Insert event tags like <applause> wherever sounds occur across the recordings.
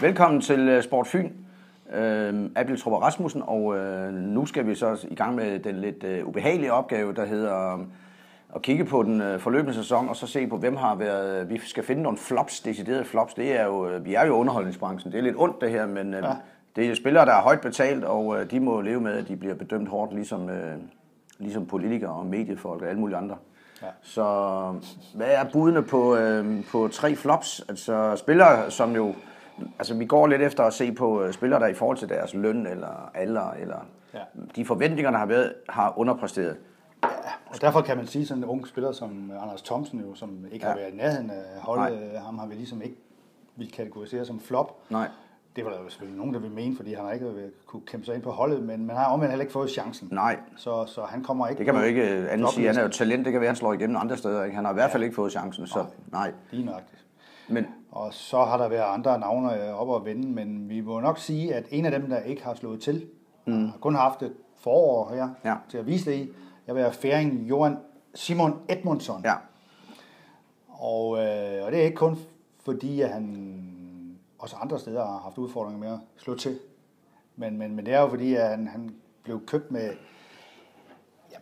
Velkommen til øh, Sport Fyn. Øh, Abel Trupper Rasmussen, og øh, nu skal vi så i gang med den lidt øh, ubehagelige opgave, der hedder øh, at kigge på den øh, forløbende sæson, og så se på, hvem har været... Vi skal finde nogle flops, deciderede flops. Det er jo, øh, vi er jo underholdningsbranchen. Det er lidt ondt det her, men øh, ja. det er spillere, der er højt betalt, og øh, de må leve med, at de bliver bedømt hårdt, ligesom, øh, ligesom politikere og mediefolk og alle mulige andre. Ja. Så hvad er budene på, øh, på tre flops? Altså spillere, som jo altså vi går lidt efter at se på øh, spillere, der i forhold til deres løn eller alder, eller ja. de forventninger, der har været, har underpræsteret. Ja, og derfor kan man sige, sådan en ung spiller som Anders Thomsen, jo, som ikke ja. har været i nærheden af holdet, Nej. ham har vi ligesom ikke vil kategorisere som flop. Nej. Det var der jo selvfølgelig nogen, der vil mene, fordi han har ikke kunne kæmpe sig ind på holdet, men man har omvendt heller ikke fået chancen. Nej. Så, så han kommer ikke... Det kan man jo ikke andet sige. Han er jo talent, det kan være, han slår igennem andre steder. Ikke? Han har i hvert fald ja. ikke fået chancen, så nej. Lige nøjagtigt. Men, og så har der været andre navne op og vende, men vi må nok sige, at en af dem, der ikke har slået til, mm. har kun haft et forår her ja. til at vise det i, jeg vil være færing Johan Simon Edmundsson. Ja. Og, øh, og det er ikke kun fordi, at han også andre steder har haft udfordringer med at slå til. Men, men, men det er jo fordi, at han, han blev købt med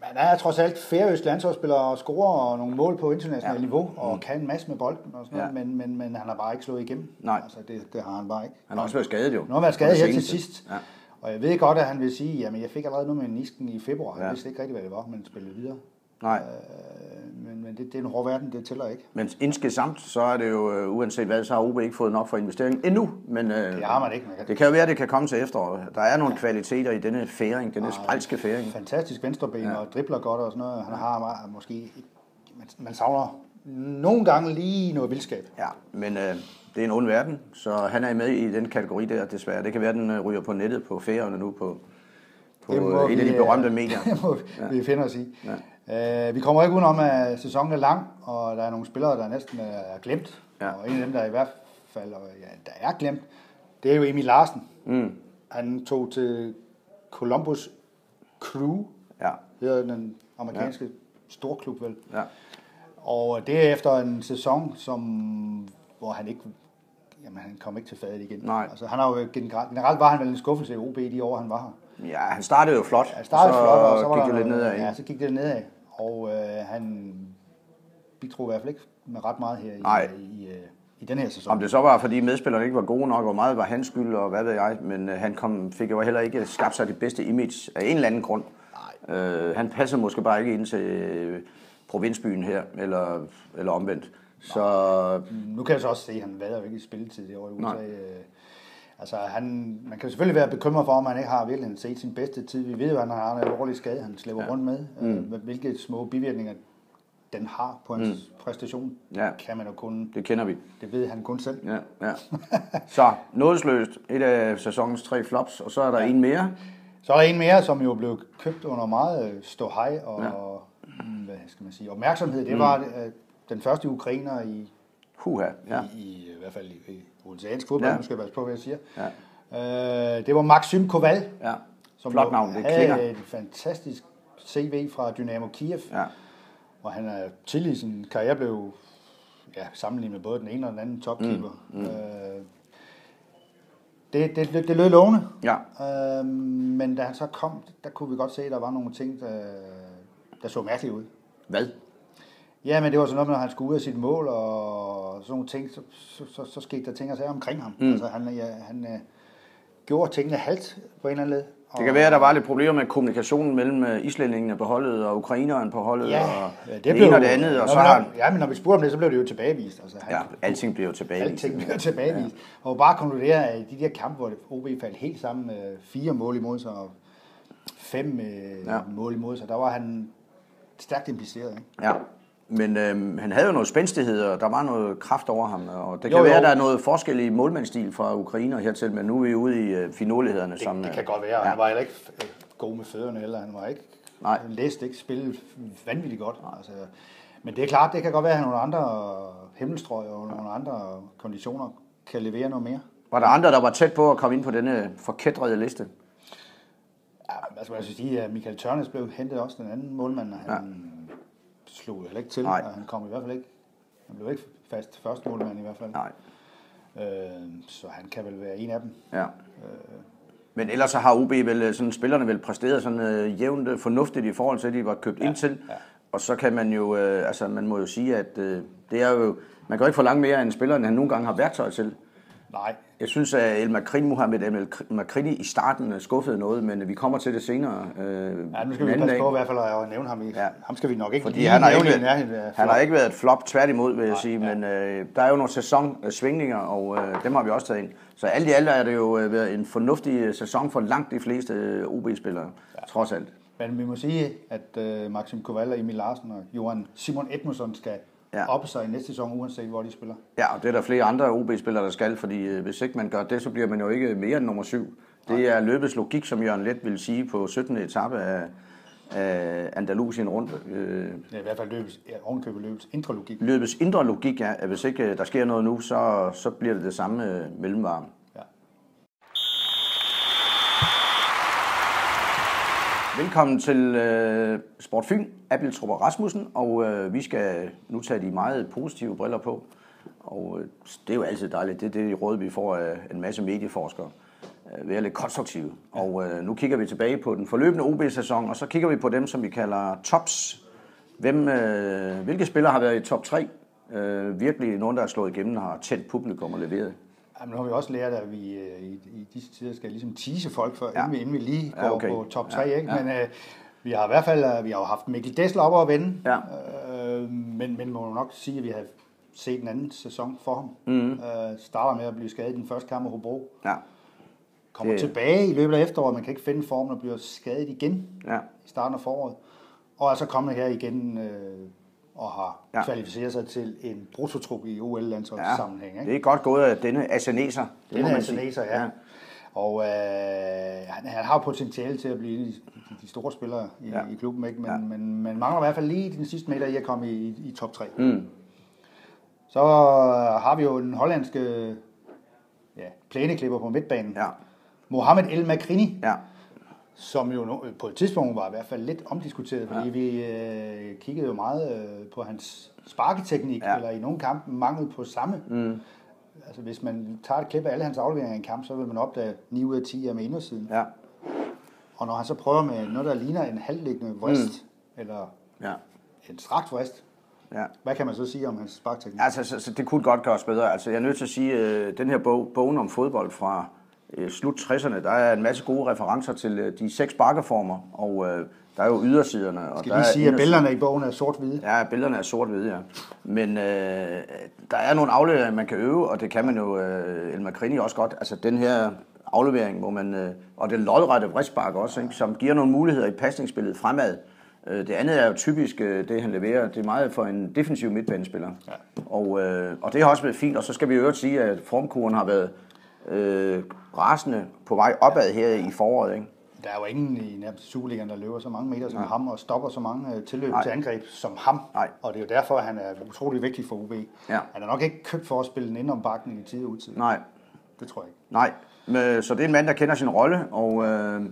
Jamen, han er trods alt færøsk landsholdsspiller og scorer nogle mål på internationalt ja. niveau, og mm. kan en masse med bolden og sådan ja. noget, men, men, men han har bare ikke slået igennem. Nej. Altså, det, det har han bare ikke. Han har også været skadet jo. Nu har været skadet her til sidst. Ja. Og jeg ved godt, at han vil sige, jamen jeg fik allerede nu med nisken i februar. Ja. Jeg vidste ikke rigtig, hvad det var, men spillede videre. Nej. Øh, men, det, det er en hård verden, det tæller ikke. Men indskidsamt, så er det jo, uh, uanset hvad, så har OB ikke fået nok for investering endnu. Men, uh, det har man ikke. Man kan... Det kan jo være, at det kan komme til efteråret. Der er nogle ja. kvaliteter i denne færing, denne spralske færing. Fantastisk venstreben ja. og dribler godt og sådan noget. Han har måske, man, man savner nogle gange lige noget vildskab. Ja, men uh, det er en ond verden, så han er med i den kategori der, desværre. Det kan være, at den ryger på nettet på færgerne nu på, på en af de berømte medier. <laughs> Det må ja. vi finde os i. Ja. Uh, vi kommer ikke udenom, at sæsonen er lang, og der er nogle spillere, der næsten er glemt. Ja. Og en af dem, der i hvert fald ja, der er glemt, det er jo Emil Larsen. Mm. Han tog til Columbus Crew, ja. hedder den amerikanske ja. storklub vel. Ja. Og det er efter en sæson, som, hvor han ikke jamen, han kom ikke til fadet igen. Nej. Altså, han har jo generelt var han vel en skuffelse i OB de år, han var her. Ja, han startede jo flot. Ja, startede så flot, og så var gik der, det lidt nedad. Ja, så gik det nedad. Og øh, han bidrog i hvert fald ikke med ret meget her Nej. i, i, øh, i den her sæson. Om det så var, fordi medspillerne ikke var gode nok, hvor meget var hans skyld, og hvad ved jeg, men øh, han kom, fik jo heller ikke skabt sig det bedste image af en eller anden grund. Nej. Øh, han passer måske bare ikke ind til øh, provinsbyen her, eller, eller omvendt. Så... Nu kan jeg så også se, at han vader jo ikke i spilletid det år i USA. Nej. Altså, han, man kan selvfølgelig være bekymret for, om han ikke har virkelig set sin bedste tid. Vi ved jo, at han har en alvorlig skade, han slæber ja. rundt med. Mm. Hvilke små bivirkninger den har på hans mm. præstation, ja. kan man jo kun... Det kender vi. Det ved han kun selv. Ja, ja. så, nådesløst. Et af sæsonens tre flops, og så er der ja. en mere. Så er der en mere, som jo blev købt under meget ståhej og, ja. hvad skal man sige, opmærksomhed. Det mm. var den første ukrainer i, Huha, ja. i, i, i hvert fald i, i odenseansk fodbold, ja. nu skal jeg passe på, hvad jeg siger. Ja. Øh, det var Maxim Koval, ja. som Flot navn, det klinger. et fantastisk CV fra Dynamo Kiev, ja. og han er tidlig i sin karriere blev ja, sammenlignet med både den ene og den anden topkeeper. Mm. Mm. Øh, det, det, det, det lød lovende, ja. øh, men da han så kom, der kunne vi godt se, at der var nogle ting, der, der så mærkeligt ud. Hvad? Ja, men det var sådan noget, når han skulle ud af sit mål og sådan nogle ting, så, så, så, så skete der ting og sager omkring ham. Mm. Altså, han, ja, han uh, gjorde tingene halt på en eller anden led. Det kan være, at der var lidt problemer med kommunikationen mellem øh, islændingene på holdet og ukraineren på holdet, ja, og det, det blev, ene og det andet. Og så har... Ja, men når vi spurgte om det, så blev det jo tilbagevist. Altså, han, ja, alting blev jo tilbagevist. Alting blev tilbagevist. Ja. Og bare konkludere, at i de der kampe, hvor OB faldt helt sammen med fire mål imod sig, og fem øh, ja. mål imod sig, der var han stærkt impliceret. Ikke? Ja, men øhm, han havde jo noget spændstighed, og der var noget kraft over ham. Og det kan jo, være, at der er noget forskel i målmandsstil fra Ukrainer hertil, men nu er vi ude i øh, finolighederne. Det, som, det kan godt være. Ja. Han var heller ikke øh, god med fødderne, eller han var ikke Nej. Han læste ikke spille vanvittigt godt. Altså, men det er klart, det kan godt være, at nogle andre himmelstrøg og nogle andre konditioner kan levere noget mere. Var der andre, der var tæt på at komme ind på denne forkædrede liste? Ja, altså, jeg sige, at Michael Tørnes blev hentet også den anden målmand, og han, ja slog heller ikke til, Nej. og han kom i hvert fald ikke, han blev ikke fast første målmand i hvert fald. Nej. Øh, så han kan vel være en af dem. Ja. Men ellers så har OB vel, øh, sådan, spillerne vel præsteret sådan øh, jævnt øh, fornuftigt i forhold til, at de var købt ja, ind til. Ja. Og så kan man jo, øh, altså man må jo sige, at øh, det er jo, man kan jo ikke forlange mere end spillerne, han nogle gange har værktøj til. Nej. Jeg synes, at El Makrini, Mohamed El Makrini i starten skuffede noget, men vi kommer til det senere. Øh, ja, nu skal vi passe på i hvert fald at nævne ham. I, ja. Ham skal vi nok ikke Fordi han har ikke, været, han har ikke været et flop, tværtimod vil jeg Nej, sige, ja. men øh, der er jo nogle sæsonsvingninger, og øh, dem har vi også taget ind. Så alt i alt er det jo øh, været en fornuftig øh, sæson for langt de fleste øh, OB-spillere, ja. trods alt. Men vi må sige, at øh, Maxim Koval og Emil Larsen og Johan Simon Edmundsson skal ja. oppe sig i næste sæson, uanset hvor de spiller. Ja, og det er der flere andre OB-spillere, der skal, fordi øh, hvis ikke man gør det, så bliver man jo ikke mere end nummer syv. Det er løbets logik, som Jørgen Let vil sige på 17. etape af, af Andalusien rundt. Øh, ja, i hvert fald løbets, ja, ovenkøbet løbets indre logik. Løbets indre logik, ja. At hvis ikke øh, der sker noget nu, så, så bliver det det samme øh, mellemvarme. Velkommen til øh, Sport Fyn, Abel Trupper Rasmussen, og øh, vi skal nu tage de meget positive briller på. Og øh, det er jo altid dejligt, det er det råd, vi får af en masse medieforskere. Øh, være lidt konstruktive. Og øh, nu kigger vi tilbage på den forløbende OB-sæson, og så kigger vi på dem, som vi kalder tops. Hvem, øh, hvilke spillere har været i top 3? Øh, virkelig nogen, der er slået igennem, har tændt publikum og leveret. Jamen, nu har vi også lært, at vi øh, i, i disse tider skal ligesom tease folk, for, ja. inden, vi, inden vi lige går ja, okay. på top 3. Ja, ikke? Ja. Men øh, vi har i hvert fald øh, vi har jo haft Mikkel Dessler op og vende, ja. øh, men, men må nok sige, at vi har set en anden sæson for ham. Mm. Øh, starter med at blive skadet i den første kamp af Hobro. Ja. Kommer det... tilbage i løbet af efteråret, man kan ikke finde formen og bliver skadet igen ja. i starten af foråret. Og er så kommet her igen øh, og har ja. kvalificeret sig til en brutotrup i OL-landsholdssammenhæng. Ja, det er godt gået af denne aseneser. Denne aseneser, ja. ja. Og øh, han, han har potentiale til at blive de, de store spillere i, ja. i klubben, ikke? Men, ja. men, men mangler i hvert fald lige den sidste meter i at komme i, i top 3. Mm. Så har vi jo den hollandske ja, plæneklipper på midtbanen. Ja. Mohamed El Makrini. Ja som jo på et tidspunkt var i hvert fald lidt omdiskuteret, fordi ja. vi øh, kiggede jo meget øh, på hans sparketeknik, ja. eller i nogle kampe mangel på samme. Mm. Altså hvis man tager et klip af alle hans afleveringer i en kamp, så vil man opdage 9 ud af 10 er med indersiden. Ja. Og når han så prøver med noget, der ligner en halvliggende vrist, mm. eller ja. en strakt vrist, Ja. Hvad kan man så sige om hans sparkteknik? Altså, så, så det kunne godt gøres bedre. Altså, jeg er nødt til at sige, at øh, den her bog, bogen om fodbold fra slut 60'erne, der er en masse gode referencer til øh, de seks bakkeformer, og øh, der er jo ydersiderne. Og Skal der lige sige, at billederne i bogen er sort-hvide? Ja, billederne er sort-hvide, ja. Men øh, der er nogle afleveringer, man kan øve, og det kan man jo, øh, El Macrini også godt. Altså den her aflevering, hvor man, øh, og det lodrette vristbark også, ikke, som giver nogle muligheder i pasningsspillet fremad. Øh, det andet er jo typisk øh, det, han leverer. Det er meget for en defensiv midtbanespiller. Ja. Og, øh, og det har også været fint, og så skal vi jo sige, at formkuren har været øh, rasende på vej opad her i foråret. Ikke? Der er jo ingen i nærmest Superligaen, der løber så mange meter som Nej. ham, og stopper så mange øh, tilløb Nej. til angreb som ham. Nej. Og det er jo derfor, at han er utrolig vigtig for UB. Ja. Han er nok ikke købt for at spille den ind om bakken i tid og utid. Nej. Det tror jeg ikke. Nej, men, så det er en mand, der kender sin rolle, og... Øh,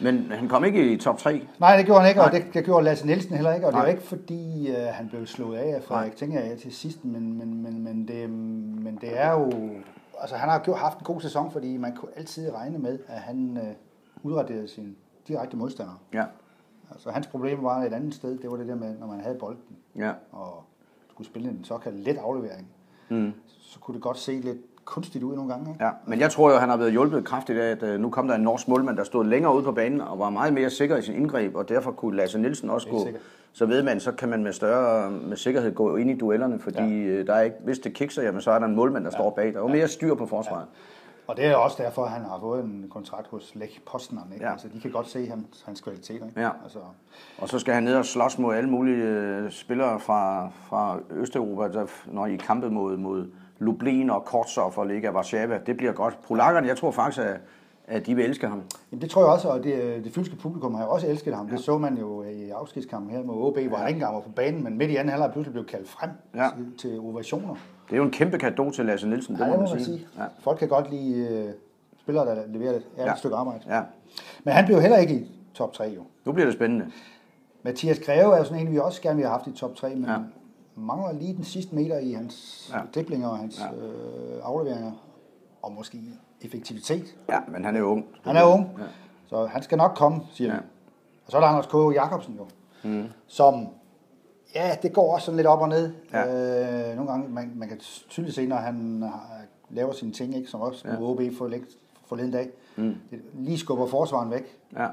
men han kom ikke i top 3. Nej, det gjorde han ikke, Nej. og det, det gjorde Lasse Nielsen heller ikke. Og Nej. det var ikke fordi, uh, han blev slået af af Frederik tænker jeg til sidst, men, men, men, men, det, men det er jo altså han har gjort, haft en god sæson, fordi man kunne altid regne med, at han øh, udraderede sin direkte modstander. Ja. Altså hans problem var et andet sted, det var det der med, når man havde bolden, ja. og skulle spille en såkaldt let aflevering, mm. så kunne det godt se lidt kunstigt ud nogle gange. Ikke? Ja, men jeg tror jo, han har været hjulpet kraftigt af, at uh, nu kom der en norsk målmand, der stod længere ude på banen og var meget mere sikker i sin indgreb, og derfor kunne Lasse Nielsen også gå. Så ved man, så kan man med større med sikkerhed gå ind i duellerne, fordi ja. uh, der er ikke, hvis det kikser, jamen, så er der en målmand, der ja. står bag. Der er jo mere styr på forsvaret. Ja. Og det er også derfor, at han har fået en kontrakt hos Lech Poznan. Ikke? Ja. Altså, de kan godt se hans, hans kvaliteter. Ikke? Ja. Altså. Og så skal han ned og slås mod alle mulige uh, spillere fra, fra Østeuropa, der, når I kampet mod, mod Lublin og Kortsov og Liga Warszawa. Det bliver godt. Polakkerne, jeg tror faktisk, at, at de vil elske ham. Jamen, det tror jeg også, og det, det fynske publikum har jo også elsket ham. Ja. Det så man jo i afskedskampen her med OB, hvor ja. han ikke engang var på banen, men midt i anden halvleg pludselig blev kaldt frem ja. til, til ovationer. Det er jo en kæmpe kado til Lasse Nielsen, det ja, må man sige. sige. Ja. Folk kan godt lide uh, spillere, der leverer et ja. stykke arbejde. Ja. Men han blev heller ikke i top 3 jo. Nu bliver det spændende. Mathias Greve er jo sådan en, vi også gerne vil have haft i top 3, men ja mangler lige den sidste meter i hans ja. driblinger og hans ja. øh, afleveringer, og måske effektivitet. Ja, men han er ung. Han er ung, Ja. så han skal nok komme, siger Ja. vi. Og så er der Anders K. Jacobsen jo, mm. som, ja, det går også sådan lidt op og ned. Ja. Øh, nogle gange, man, man kan tydeligt se, når han har, laver sine ting, ikke, som også Ja. OB for forleden dag, mm. lige skubber forsvaren væk Ja.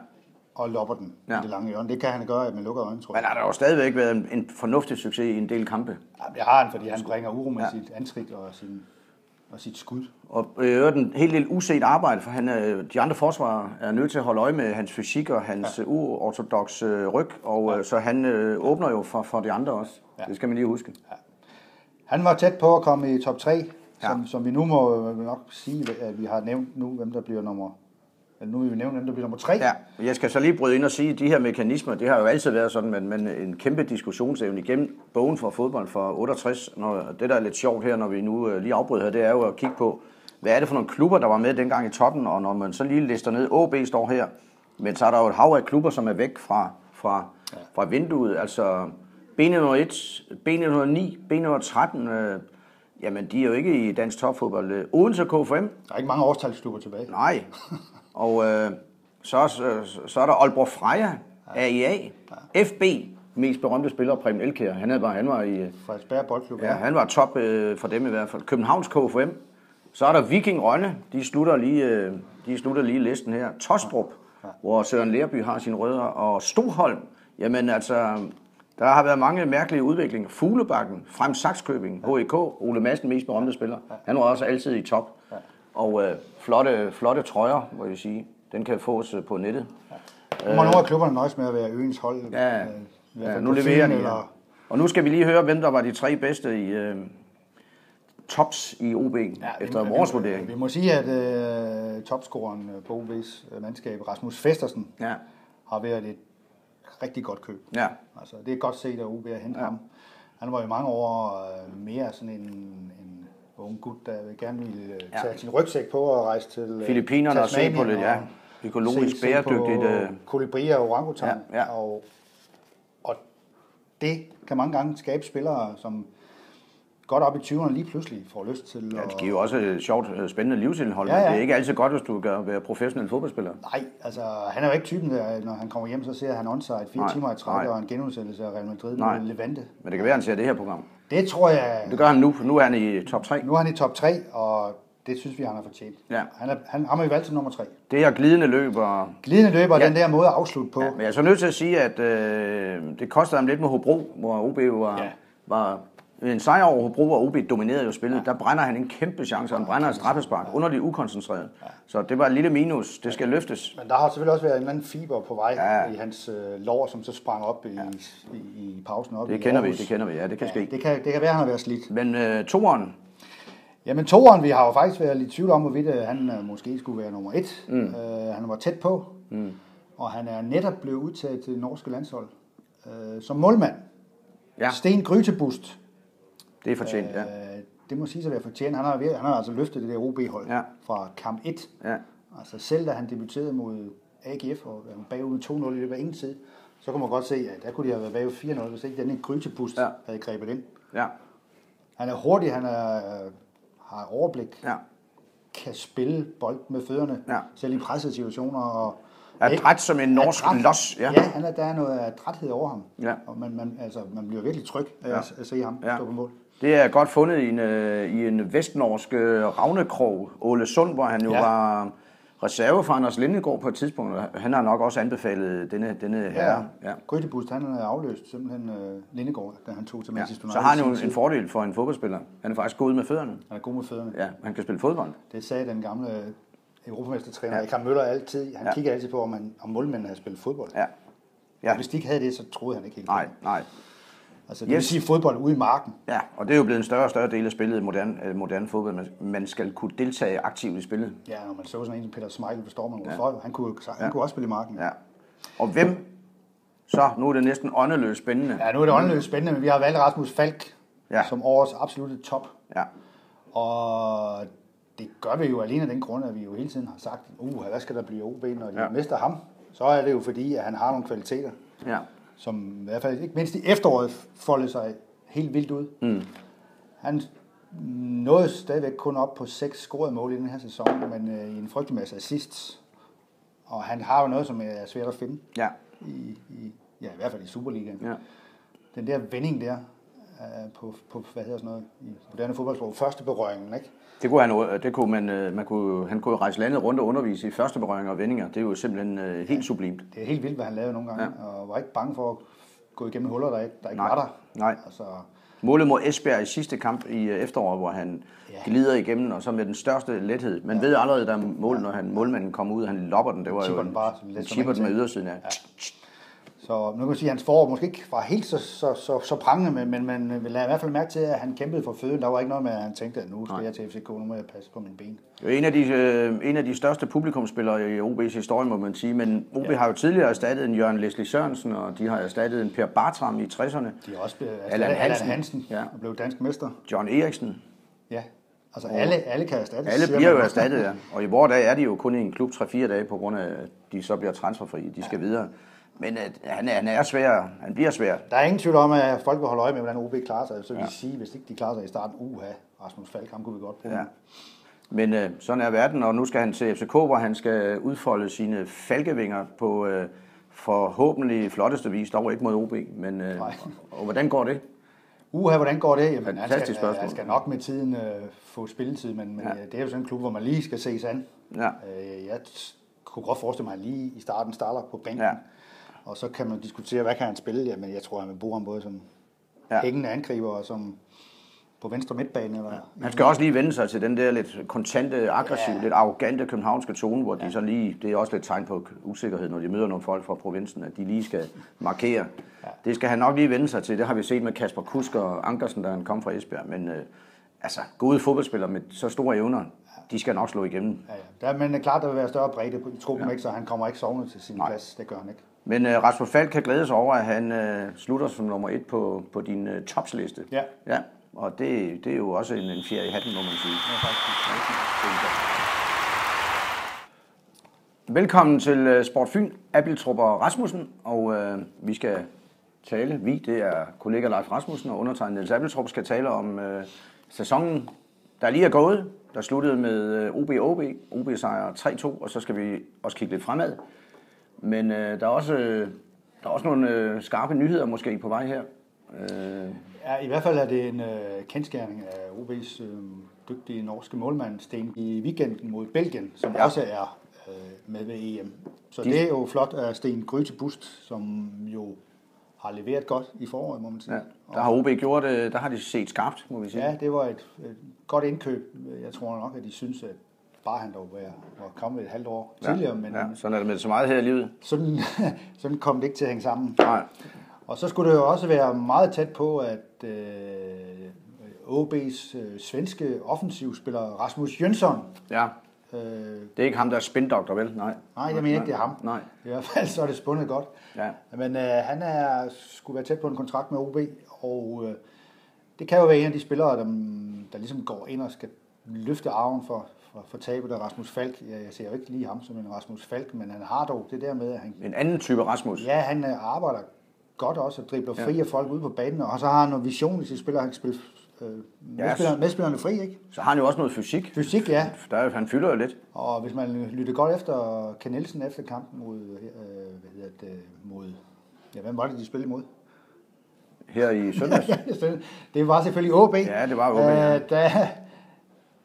og lopper den Ja. i det lange hjørne. Det kan han gøre med lukkede øjne, tror Men jeg. har der jo stadigvæk været en, en fornuftig succes i en del kampe. Ja, det har han, fordi han bringer uro med Ja. ansigt og, sin, og sit skud. Og øh, en helt del uset arbejde, for han, øh, de andre forsvarer er nødt til at holde øje med hans fysik og hans ja. uortodox øh, ryg, og øh, så han øh, åbner jo for, for de andre også. Ja. Ja. Det skal man lige huske. Han var tæt på at komme i top 3, som, Ja. som vi nu må nok sige, at vi har nævnt nu, hvem der bliver nummer... Nu vil vi nævne, hvem der bliver nummer 3. Ja, jeg skal så lige bryde ind og sige, at de her mekanismer, det har jo altid været sådan, men, men en kæmpe diskussionsevne igennem bogen for fodbold for 68. Når, det, der er lidt sjovt her, når vi nu øh, lige afbryder her, det er jo at kigge på, hvad er det for nogle klubber, der var med dengang i toppen, og når man så lige lister ned, AB står her, men så er der jo et hav af klubber, som er væk fra, fra, fra vinduet, altså B901, B909, B913, øh, jamen de er jo ikke i dansk topfodbold. Øh, Odense KFM, Der er ikke mange årstalsklubber tilbage. Nej. <laughs> Og øh, så, så, så er der Aalborg Freja, AIA, FB, mest berømte spiller, Preben Elkjær. Han, bare, han var i, øh, Frederiksberg Boldklub. ja, han var top øh, for dem i hvert fald. Københavns KFM. Så er der Viking Rønne, de slutter lige, øh, de slutter lige listen her. Tostrup, hvor Søren Lerby har sine rødder. Og Stoholm, jamen altså, der har været mange mærkelige udviklinger. Fuglebakken, Frem Saxkøbing, HEK, Ole Madsen, mest berømte spiller. Han var også altid i top. Og øh, flotte, flotte trøjer, må jeg sige. Den kan fås øh, på nettet. Nu må nogle af klubberne nøjes med at være øens hold. Ja, øh, ja nu leverer de. Eller, Ja. Og nu skal vi lige høre, hvem der var de tre bedste i øh, tops i OB, ja, efter vi- vores vi, vurdering. Vi må sige, at øh, topscoreren øh, på OB's øh, mandskab, Rasmus Festersen, Ja, har været et rigtig godt køb. ja, Altså, det er godt set af OB at hente ja. ham. Han var i mange år øh, mere sådan en, en ung gut, der gerne ville øh, tage Ja. sin rygsæk på og rejse til øh, Filippinerne og se på lidt, ja, og økologisk se- se bæredygtigt. på øh, Kolibri og orangutan. Ja, ja. Og, og det kan mange gange skabe spillere, som godt op i 20'erne lige pludselig får lyst til Ja, det giver jo også et sjovt, spændende livsindhold. Ja, Ja, ja. Det er ikke altid godt, hvis du kan være professionel fodboldspiller. Nej, altså han er jo ikke typen, der, når han kommer hjem, så ser han onside fire Nej, timer i træk og en genudsendelse af Real Madrid Nej. med Levante. Men det kan være, han ser det her program. Det tror jeg, Det gør han nu, for nu er han i top 3. nu er han i top 3, og det synes vi, han har fortjent. Ja. Han, er, han, ham har vi valgt til nummer 3. Det her glidende løb og Glidende løber er Ja. den der måde at afslutte på. Ja, men jeg er så nødt til at sige, at øh, det kostede ham lidt med Hobro, hvor OB var, ja. var en sejr over Hobro, hvor OB dominerede jo spillet. Ja. Der brænder han en kæmpe chance, og han brænder et straffespark, ja. under de ukoncentrerede. Ja. Så det var et lille minus. Det skal løftes. Men der har selvfølgelig også været en eller anden fiber på vej Ja. i hans øh, lår, som så sprang op i, i, i pausen op Det i kender vi, Aarhus. det kender vi, ja, det kan Ja, ske. det, kan, det kan være, han har været slidt. Men øh, toeren, Jamen toeren, vi har jo faktisk været lidt i tvivl om, hvorvidt øh, han øh, måske skulle være nummer et. Mm. Øh, han var tæt på, mm. og han er netop blevet udtaget til det norske landshold øh, som målmand. ja, Sten Grytebust. Det er fortjent, ja. Øh, det må sige at være fortjent. Han har, han har altså løftet det der OB-hold Ja. fra kamp 1. ja. Altså selv da han debuterede mod AGF og var bagud med 2-0 i løbet af ingen tid, så kunne man godt se, at der kunne de have været bagud 4-0, hvis ikke den Grytebust Ja. ja. havde grebet ind. Ja, Han er hurtig, han er, har overblik, ja. kan spille bold med fødderne, Ja. selv i pressede situationer. Og Adræt som en norsk Adræt. los, ja. Ja, han er, der er noget adræthed over ham. Ja. Og man, man, altså, man bliver virkelig tryg af Ja. at, at se ham Ja. stå på mål. Det er godt fundet i en, øh, i en vestnorsk øh, ravnekrog, Ole Sund, hvor han jo ja. Ja. var reserve for Anders Lindegård på et tidspunkt. og Han har nok også anbefalet denne, denne herre. Ja. Grytebust, han er afløst simpelthen øh, Lindegård, da han tog til Ja. Manchester United. Så har han jo en tid. fordel for en fodboldspiller. Han er faktisk god med fødderne. Han er god med fødderne. Ja, han kan spille fodbold. Det sagde den gamle europamestertræner Ja. ja. Møller altid. Han Ja. ja. kigger altid på, om, man, om målmændene havde spillet fodbold. Ja. Ja. Ja, Hvis de ikke havde det, så troede han ikke helt. nej, nej. Altså, det vil Yes. sige fodbold ude i marken. Ja, og det er jo blevet en større og større del af spillet i moderne, øh, moderne fodbold. Man- Man skal kunne deltage aktivt i spillet. Ja, når man så sådan en som Peter Schmeichel, man hvorfor. Ja. Han, kunne, han Ja. kunne også spille i marken. Ja. Og hvem? Så, nu er det næsten åndeløst spændende. ja nu er det åndeløst spændende, men vi har valgt Rasmus Falk Ja. som årets absolutte top. Ja. Og det gør vi jo alene af den grund, at vi jo hele tiden har sagt, uh, hvad skal der blive OB, når de ja. mister ham? Så er det jo fordi, at han har nogle kvaliteter, Ja. Som i hvert fald ikke mindst i efteråret foldede sig helt vildt ud. Mm. Han nåede stadigvæk kun op på seks scorede mål i den her sæson, men øh, i en frygtelig masse assists. Og han har jo noget, som er svært at finde Ja. i, i, ja, i hvert fald i Superligaen. ja. Den der vending der, på, på, hvad hedder sådan noget, i moderne fodboldsprog, første berøringen, ikke? Det kunne han, jo- det kunne man, øh, man kunne, han kunne rejse landet rundt og undervise i første berøringer og vendinger. Det er jo simpelthen øh, helt sublimt. Det er helt vildt, hvad han lavede nogle gange, ja. og var ikke bange for at gå igennem huller, der ikke, der ikke Nej. var der. Nej. Altså, Målet mod Esbjerg i sidste kamp i øh, efteråret, hvor han Ja. glider igennem, og så med den største lethed. Man ved allerede, der er mål, når han, målmanden kommer ud, han lopper den. Det var Chipper jo den en- bare som chipper den med ydersiden af. Så nu kan man sige, at hans forår måske ikke var helt så, så, så, så prangende, men, men man vil i hvert fald mærke til, at han kæmpede for føden. Der var ikke noget med, at han tænkte, at nu skal Nej. jeg til FCK, nu må jeg passe på mine ben. Er en af de, øh, en af de største publikumsspillere i OB's historie, må man sige. Men OB ja. har jo tidligere erstattet en Jørgen Leslie Sørensen, og de har erstattet en Per Bartram i 60'erne. De er også Allan Hansen. Hansen, Ja. og blev dansk mester. John Eriksen. Ja, altså alle, alle kan erstattes. Alle bliver jo erstattet, ja. <laughs> Og i vores dag er de jo kun i en klub 3-4 dage, på grund af, at de så bliver transferfri. De skal videre. Men at han, er, han er svær. Han bliver svær. Der er ingen tvivl om, at folk vil holde øje med, hvordan OB klarer sig. Så vil de sige, hvis ikke de klarer sig i starten, uha, Rasmus Falk, ham kunne vi godt bruge. Ja. Men øh, sådan er verden, og nu skal han til FCK, hvor han skal udfolde sine falkevinger på øh, forhåbentlig flotteste vis, dog ikke mod OB. Men, øh, og, og hvordan går det? Uha, hvordan går det? Jamen, han Fantastisk skal, spørgsmål. han skal nok med tiden øh, få spilletid, men, men Ja. ja. det er jo sådan en klub, hvor man lige skal ses an. Ja. Øh, jeg kunne godt forestille mig, at han lige i starten starter på bænken. Ja. Og så kan man diskutere, hvad kan han spille? Jamen, jeg tror, han vil bruge ham både som Ja. ja. hængende angriber og som på venstre midtbane. Eller, Han skal også lige vende sig til den der lidt kontante, aggressive, Ja. lidt arrogante københavnske tone, hvor de så lige, det er også lidt tegn på usikkerhed, når de møder nogle folk fra provinsen, at de lige skal markere. Det skal han nok lige vende sig til. Det har vi set med Kasper Kusk og Ankersen, da han kom fra Esbjerg. Men øh, altså, gode fodboldspillere med så store evner, de skal nok slå igennem. Ja, ja. Der, men det er klart, der vil være større bredde på- truppen, ja. ikke, så han kommer ikke sovende til sin Nej. plads. Det gør han ikke. Men øh, Rasmus Falk kan glæde sig over, at han øh, slutter som nummer et på, på din øh, topsliste. Ja. ja. Og det, det er jo også en, en fjer i hatten, må man sige. Er faktisk Velkommen til øh, Sport Fyn, Abeltrup og Rasmussen, og øh, vi skal tale, vi, det er kollega Leif Rasmussen og undertegnet Niels Abeltrup, skal tale om øh, sæsonen, der lige er gået, der sluttede med øh, OB-OB, OB sejr 3-2, og så skal vi også kigge lidt fremad. Men øh, der, er også, øh, der er også nogle øh, skarpe nyheder måske på vej her. Øh, Ja, i hvert fald er det en øh, kendskærning af OB's øh, dygtige norske målmand Sten i weekenden mod Belgien, som Ja. også er øh, med ved EM. Så De- det er jo flot af Sten Gryte Bust, som jo har leveret godt i foråret, må man sige. ja, der har OB gjort, øh, der har de set skarpt, må vi sige. Ja, det var et, et godt indkøb. Jeg tror nok, at de synes, at bare han dog var, var kommet et halvt år ja, tidligere, men ja, sådan er det med så meget her i livet. sådan, <laughs> sådan kom det ikke til at hænge sammen. Nej. Og så skulle det jo også være meget tæt på, at øh, OB's øh, svenske offensivspiller Rasmus Jønsson, Ja, øh, det er ikke ham, der er spindoktor, vel? Nej. nej, jeg mener ikke, det er ham. Nej. I hvert fald så er det spundet godt. Ja. Men øh, han er, skulle være tæt på en kontrakt med OB, og øh, det kan jo være en af de spillere, der, der ligesom går ind og skal løfte arven for, for, for tabet af Rasmus Falk. Jeg, jeg ser jo ikke lige ham som en Rasmus Falk, men han har dog det der med, at han, En anden type Rasmus. ja, han øh, arbejder godt også og dribler fri af folk ude på banen, og så har han noget vision i sit spil, og han kan spille øh, medspillerne, medspillerne fri, ikke? Så har han jo også noget fysik. Fysik, ja. Der, er- han fylder jo lidt. Og hvis man lytter godt efter Ken Nielsen efter kampen mod, øh, hvad hedder det, mod, ja, hvem var det, de spillede imod? Her i søndags. <laughs> det var selvfølgelig OB. Ja, det var OB, ja. Øh,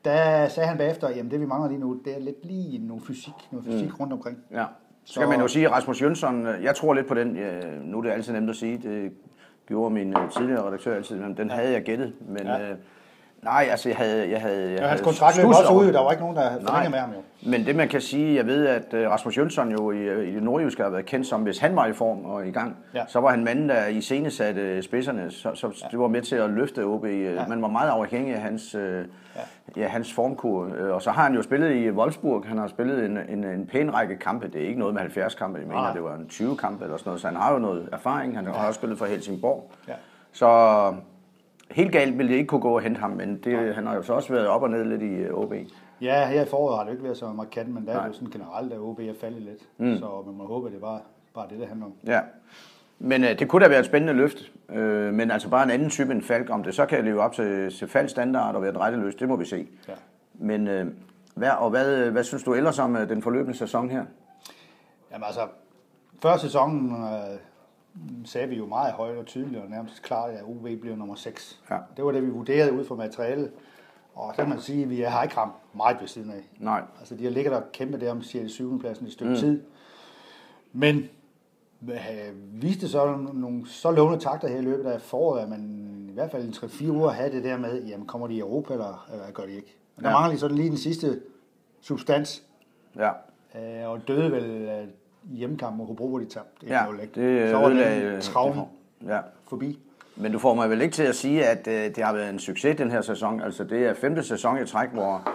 der, sagde han bagefter, jamen det vi mangler lige nu, det er lidt lige noget fysik, noget fysik mm. rundt omkring. Ja. Så skal man jo sige, Rasmus Jønsson, øh, jeg tror lidt på den, ja, nu er det altid nemt at sige, det gjorde min øh, tidligere redaktør altid, men den havde jeg gættet. Men Ja. øh, nej, altså jeg havde... Jeg havde, jeg Ja, havde hans kontrakt løb også over- ud, der var ikke nogen, der forlængede med ham jo. Men det man kan sige, jeg ved, at øh, Rasmus Jønsson jo i, øh, i det nordjyske har været kendt som, hvis han var i form og i gang, Ja. så var han manden, der i scenesatte spidserne, så, så det var med til at løfte OB. Ja. Man var meget afhængig af hans, øh, ja. hans formkur. Øh, Og så har han jo spillet i Wolfsburg, han har spillet en, en, en pæn række kampe. Det er ikke noget med 70 kampe, jeg mener, Nej. det var en 20 kampe eller sådan noget, så han har jo noget erfaring. Han har også spillet for Helsingborg. Ja. Så helt galt ville det ikke kunne gå at hente ham, men det, han har jo så også været op og ned lidt i øh, OB. Ja, her i foråret har det ikke været så markant, men der er Nej. det jo sådan generelt, at OB er faldet lidt. Mm. Så man må håbe, at det er bare, det, det handler om. Ja. Men øh, det kunne da være et spændende løft. Øh, men altså bare en anden type end Falk. Om det så kan leve op til, til Falks standard og være løst, det må vi se. Ja. Men øh, hvad, og hvad, hvad synes du ellers om øh, den forløbende sæson her? Jamen altså, før sæsonen øh, sagde vi jo meget højt og tydeligt og nærmest klart, at UV blev nummer 6. Ja. Det var det, vi vurderede ud fra materialet. Og så kan man sige, at vi har ikke ramt meget ved siden af. Nej. Altså, de har ligget der kæmpe der om 6. 7. pladsen i et stykke mm. tid. Men øh, viste så nogle så lovende takter her i løbet af foråret, at man i hvert fald i 3-4 uger havde det der med, jamen kommer de i Europa, eller, eller gør de ikke? Men der Ja. mangler lige sådan lige den sidste substans, Ja, øh, og døde vel i hjemmekampen mod Hobro, hvor de tabte. ja 1-0, ikke? det øh, så var den øh, travm det- Ja. forbi. Men du får mig vel ikke til at sige, at øh, det har været en succes den her sæson. Altså det er femte sæson i træk, hvor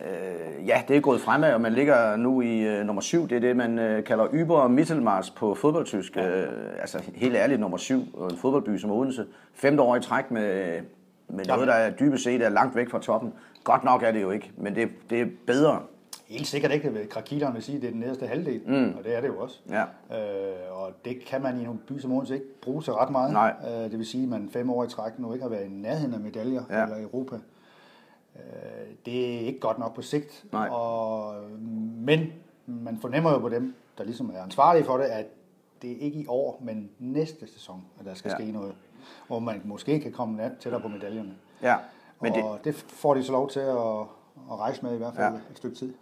øh, ja, det er gået fremad, og man ligger nu i øh, nummer syv. Det er det, man øh, kalder Yber Mittelmars på fodboldtysk. Øh, altså helt ærligt nummer syv, og en fodboldby som Odense. Femte år i træk med, med noget, der er dybest set er langt væk fra toppen. Godt nok er det jo ikke, men det, det er bedre. Helt sikkert ikke, at Krakiteren vil sige, at det er den nederste halvdel, mm. og det er det jo også. Ja. Øh, og det kan man i nogle byer som Odense ikke bruge til ret meget. Nej. Øh, det vil sige, at man fem år i træk nu ikke har været i nærheden af medaljer Ja. eller Europa. Øh, det er ikke godt nok på sigt. Nej. Og, men man fornemmer jo på dem, der ligesom er ansvarlige for det, at det er ikke i år, men næste sæson, at der skal Ja. ske noget. Hvor man måske kan komme tættere på medaljerne. Ja, men det, og det får de så lov til at, at rejse med i hvert fald ja. et stykke tid.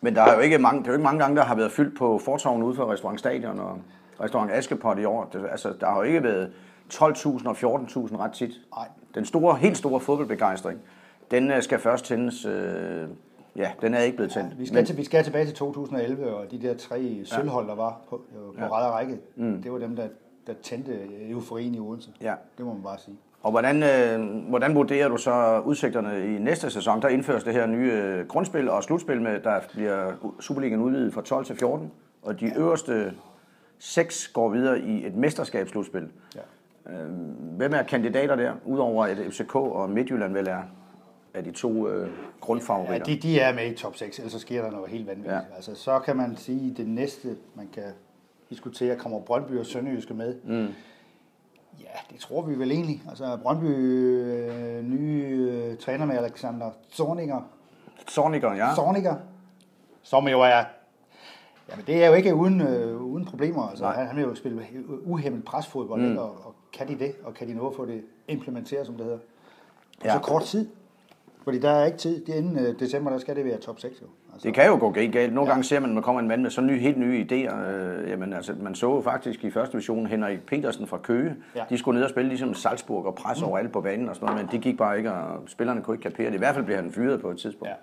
Men der er jo ikke mange, det er jo ikke mange gange, der har været fyldt på fortorven ude for Restaurant Stadion og Restaurant Askepot i år. Det, altså, der har jo ikke været 12.000 og 14.000 ret tit. Nej. Den store, helt store fodboldbegejstring, den øh, skal først tændes. Øh, ja, den er ikke blevet tændt. Vi skal, til, vi skal tilbage til 2011, og de der tre sølvhold, der var på, på Ja. ja. række, mm. det var dem, der, der tændte euforien i Odense. Ja. Det må man bare sige. Og hvordan, øh, hvordan vurderer du så udsigterne i næste sæson? Der indføres det her nye øh, grundspil og slutspil med, der bliver Superligaen udvidet fra 12 til 14, og de ja. øverste seks går videre i et mesterskabsslutspil. Ja. Øh, hvem er kandidater der, udover at FCK og Midtjylland vel er, er de to øh, Ja, grundfavoritter? de, de er med i top 6, ellers så sker der noget helt vanvittigt. Ja. Ja. Altså, så kan man sige, at det næste, man kan diskutere, kommer Brøndby og Sønderjyske med. Mm. Ja, det tror vi vel egentlig. Altså, Brøndby øh, nye øh, træner med Alexander Zorniger, Zorniger, ja. Zorniger, som jo er Jamen, det er jo ikke uden, øh, uden problemer. Altså, Nej. han, han vil jo spille uhemmet presfodbold, mm. og, og kan de det, og kan de nå at få det implementeret, som det hedder, på Ja. så kort tid. Fordi der er ikke tid. Det er inden øh, december, der skal det være top 6. Jo. Altså, Det kan jo gå galt. Nogle ja. gange ser man, at man kommer en mand med så nye, helt nye idéer. Øh, jamen, altså, man så jo faktisk i første division Henrik Petersen fra Køge. Ja. De skulle ned og spille ligesom Salzburg og presse mm. over alt på banen og sådan noget, men det gik bare ikke, og spillerne kunne ikke kapere det. I hvert fald blev han fyret på et tidspunkt. Ja.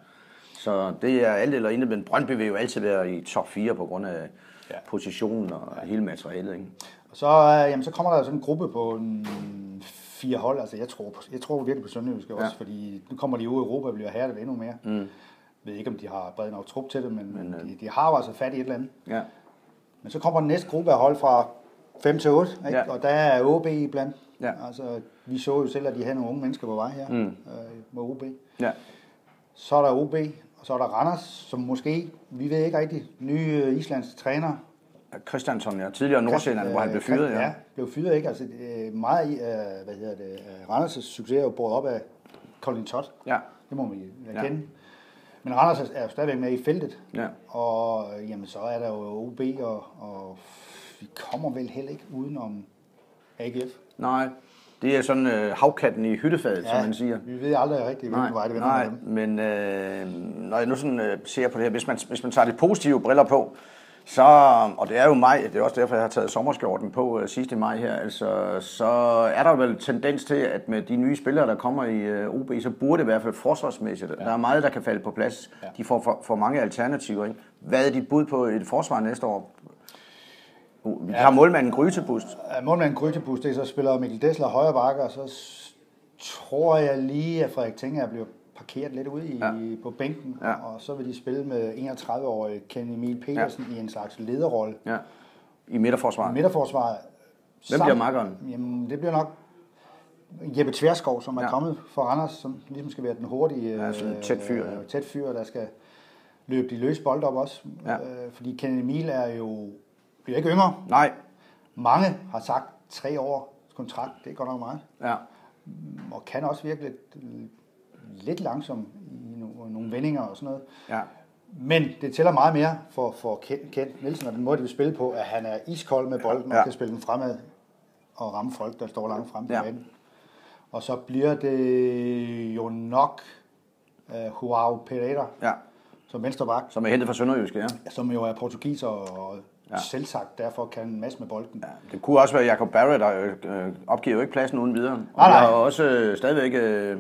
Så det er alt eller intet, men Brøndby vil jo altid være i top 4 på grund af ja. Positionen og ja. hele materialet. Ikke? Og så, øh, jamen, så kommer der sådan en gruppe på en fire hold. Altså, jeg tror, jeg tror virkelig på Sønderjyske ja. også, fordi nu kommer de jo i Europa og bliver hærdet endnu mere. Mm. Ved ikke, om de har bred nok trup til det, men, men de, de har jo altså fat i et eller andet. Ja. Men så kommer den næste gruppe af hold fra 5 til 8, ikke? Ja. Og der er OB iblandt. Ja. Altså, vi så jo selv, at de havde nogle unge mennesker på vej her mm. øh, med OB. ja. Så er der OB, og så er der Randers, som måske, vi ved ikke rigtigt, nye øh, islandske træner. Christiansson, ja. Tidligere Nordsjælland, hvor han blev fyret. Ja. Ja, blev fyret, ikke? Altså, øh, meget i, øh, hvad hedder det, øh, Randers' succes er jo båret op af Colin Todd. ja. Det må vi erkende. Ja. Men Randers er jo stadigvæk med i feltet. Ja. Og øh, jamen, så er der jo OB, og, og vi kommer vel heller ikke udenom AGF. Nej, det er sådan øh, havkatten i hyttefadet, ja. som man siger. vi ved aldrig rigtigt, hvilken vej det vender nej, med dem. men øh, når jeg nu sådan øh, ser på det her, hvis man, hvis man tager de positive briller på, så, og det er jo maj, det er også derfor, jeg har taget sommerskjorten på øh, sidste maj her, altså, så er der vel tendens til, at med de nye spillere, der kommer i øh, OB, så burde det i hvert fald forsvarsmæssigt, ja. der er meget, der kan falde på plads. Ja. Ja. De får for, for mange alternativer. Ikke? Hvad er dit bud på et forsvar næste år? Vi har målmanden Grytebust. Ja, Målmanden Grøtebus, det er så spiller Mikkel Dessler højre bakke, og så tror jeg lige, at Frederik Tinger bliver parkeret lidt ude i, Ja. på bænken, Ja. og så vil de spille med 31-årige Ken Emil Petersen ja. i en slags lederrolle. Ja. I midterforsvaret. Midterforsvaret. Hvem bliver makkeren? Jamen, det bliver nok Jeppe Tverskov, som er Ja. kommet fra Randers, som ligesom skal være den hurtige, Ja, en tæt fyr, ja. øh, tæt fyr, der skal løbe de løse bolde op også. Ja. Øh, fordi Ken Emil er jo, bliver ikke yngre, Nej, Mange har sagt tre år kontrakt, det er godt nok meget. Ja. Og kan også virke lidt, lidt langsom i nogle, nogle vendinger og sådan noget. Ja. Men det tæller meget mere for, for Kent, Nielsen og den måde, de vil spille på, at han er iskold med bolden og Ja. kan spille den fremad og ramme folk, der står langt frem på Ja. banen. Og så bliver det jo nok uh, Joao Pereira ja. som venstreback, Som er hentet fra Sønderjyske, ja. som jo er portugis og Ja. selvsagt derfor kan en masse med bolden. Ja, det kunne også være Jacob Barrett, der øh, opgiver jo ikke pladsen uden videre. Og Nej, nej. har også øh, stadigvæk, øh, øh,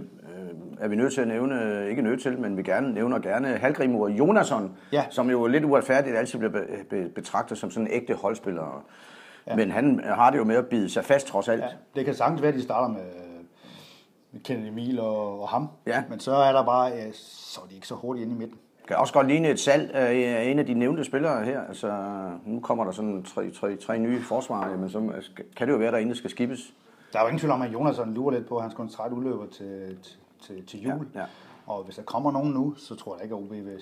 er vi nødt til at nævne, øh, ikke nødt til, men vi gerne nævner gerne Halgrimur Jonasson, Ja. som jo lidt uretfærdigt altid bliver be, be, betragtet som sådan en ægte holdspiller. Ja. Men han har det jo med at bide sig fast trods alt. Ja, det kan sagtens være, at de starter med, med Kennedy Emil og, og ham. Ja. Men så er der bare, ja, så er de ikke så hurtigt inde i midten. Kan også godt ligne et salg af en af de nævnte spillere her. Altså, nu kommer der sådan tre, tre, tre nye forsvarer, men så kan det jo være, at der skal skibes. Der er jo ingen tvivl om, at Jonasson lurer lidt på, at hans kontrakt udløber til, til, til, til jul. Ja, ja. Og hvis der kommer nogen nu, så tror jeg ikke, at OB vil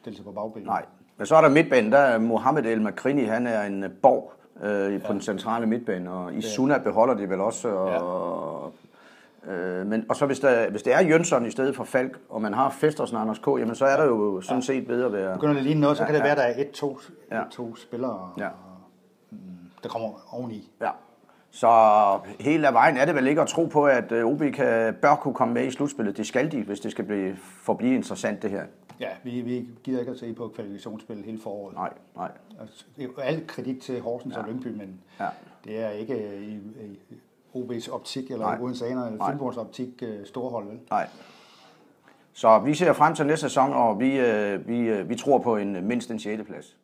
stille sig på bagbenet. Nej. Men så er der midtbanen, der er Mohamed El Makrini, han er en borg øh, på den centrale midtbane, og i Suna beholder de vel også. Og, øh, men, og så hvis, der, hvis det er Jønsson i stedet for Falk, og man har Festersen og Anders K., jamen så er der jo sådan set ved at være... Begynder det lige noget, så Ja, kan det ja. være, at der er et, to, Ja. et, to spillere, Ja. mm, der kommer oveni. Ja. Så hele vejen er det vel ikke at tro på, at øh, OB kan, bør kunne komme med i slutspillet. Det skal de, hvis det skal blive, forblive interessant, det her. Ja, vi, vi gider ikke at se på kvalifikationsspil hele foråret. Nej, nej. Altså, det er jo Al kredit til Horsens ja. og Lyngby, men Ja. det er ikke i, i OB's optik, eller Nej. Odense Aner, eller. Fynborgs optik, øh, store hold, vel? Nej. Så vi ser frem til næste sæson, og vi, øh, vi, øh, vi tror på en mindst en 6. plads.